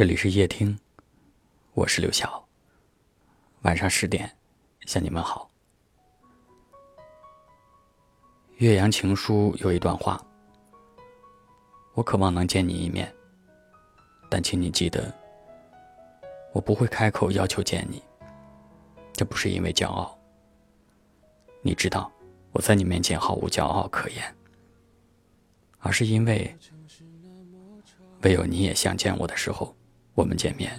这里是夜听，我是刘晓。晚上十点，向你们好。岳阳情书有一段话：我渴望能见你一面，但请你记得，我不会开口要求见你。这不是因为骄傲，你知道我在你面前毫无骄傲可言，而是因为唯有你也想见我的时候。我们见面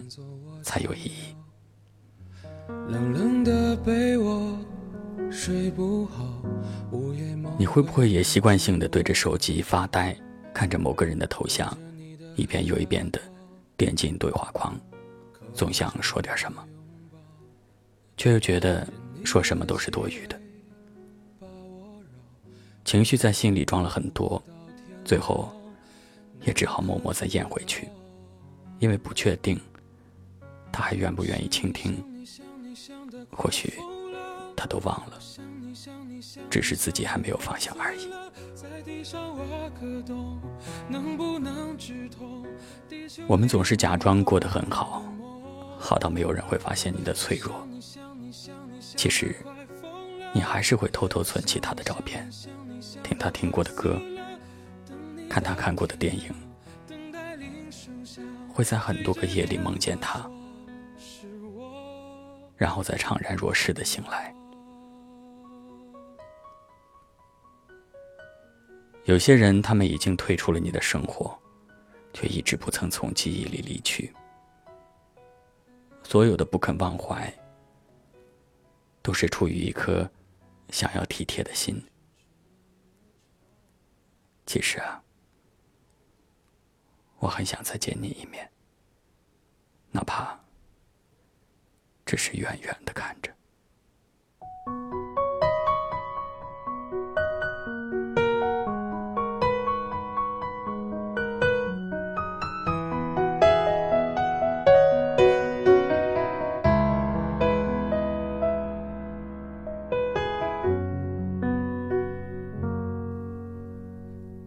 才有意义冷冷的被窝睡不好。你会不会也习惯性的对着手机发呆，看着某个人的头像，一遍又一遍的点进对话框，总想说点什么，却又觉得说什么都是多余的，情绪在心里装了很多，最后也只好默默再咽回去。因为不确定，他还愿不愿意倾听？或许他都忘了，只是自己还没有放下而已。我们总是假装过得很好，好到没有人会发现你的脆弱。其实，你还是会偷偷存起他的照片，听他听过的歌，看他看过的电影。会在很多个夜里梦见他，然后再怅然若失的醒来。有些人，他们已经退出了你的生活，却一直不曾从记忆里离去。所有的不肯忘怀，都是出于一颗想要体贴的心。其实啊。我很想再见你一面，哪怕只是远远的看着。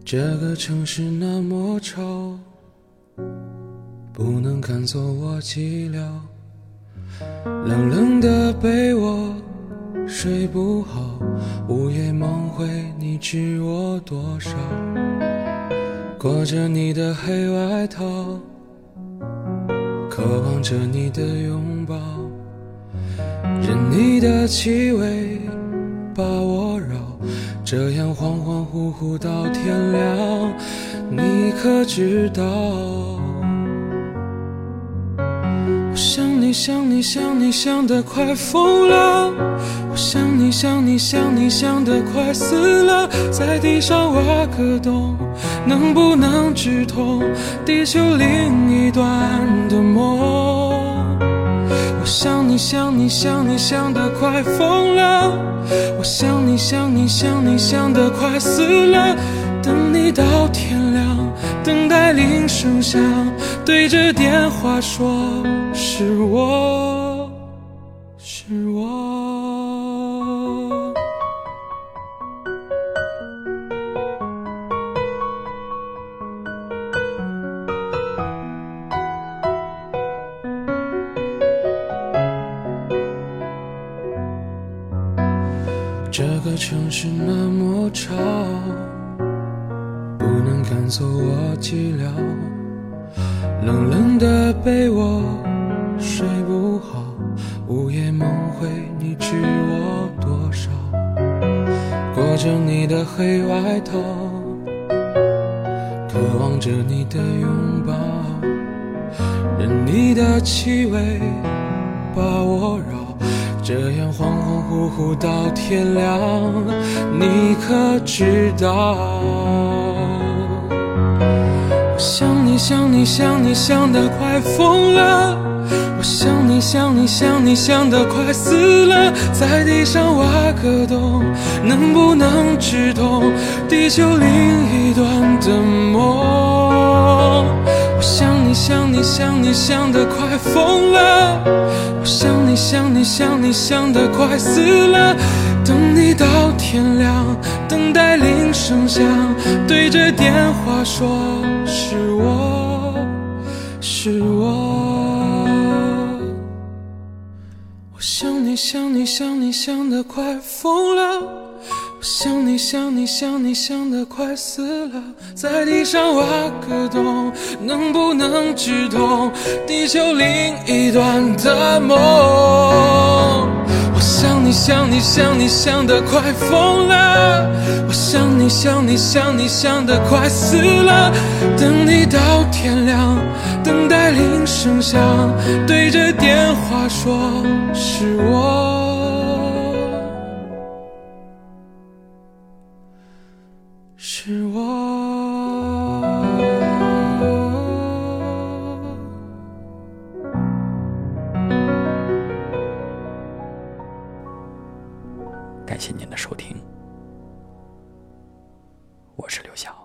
这个城市那么吵。不能赶走我寂寥，冷冷的被窝睡不好，午夜梦回你知我多少？裹着你的黑外套，渴望着你的拥抱，任你的气味把我绕，这样恍恍惚惚到天亮，你可知道？我想你想你想你想得快疯了，我想你想你想你想得快死了，在地上挖个洞，能不能直通？地球另一端的梦？我想你想你想你想得快疯了，我想你想你想你想得快死了，等你到天亮。等待铃声响，对着电话说：“是我，是我。”这个城市那么吵。赶走我寂寥，冷冷的被窝睡不好，午夜梦回你知我多少？裹着你的黑外套，渴望着你的拥抱，任你的气味把我绕，这样恍恍惚惚到天亮，你可知道？想你想你想你想得快疯了，我想你想你想你想得快死了，在地上挖个洞，能不能直通地球另一端的梦？我想你想你想你想得快疯了，我想你想你想你想得快死了，等你到天亮，等待铃声响，对着电话说。是我。是我。我想你想你想你想得快疯了，我想你想你想你想得快死了，在地上挖个洞，能不能直通地球另一端的梦？你想你想你想得快疯了，我想你想你想你想得快死了，等你到天亮，等待铃声响，对着电话说是我，是我。感谢您的收听。我是刘晓。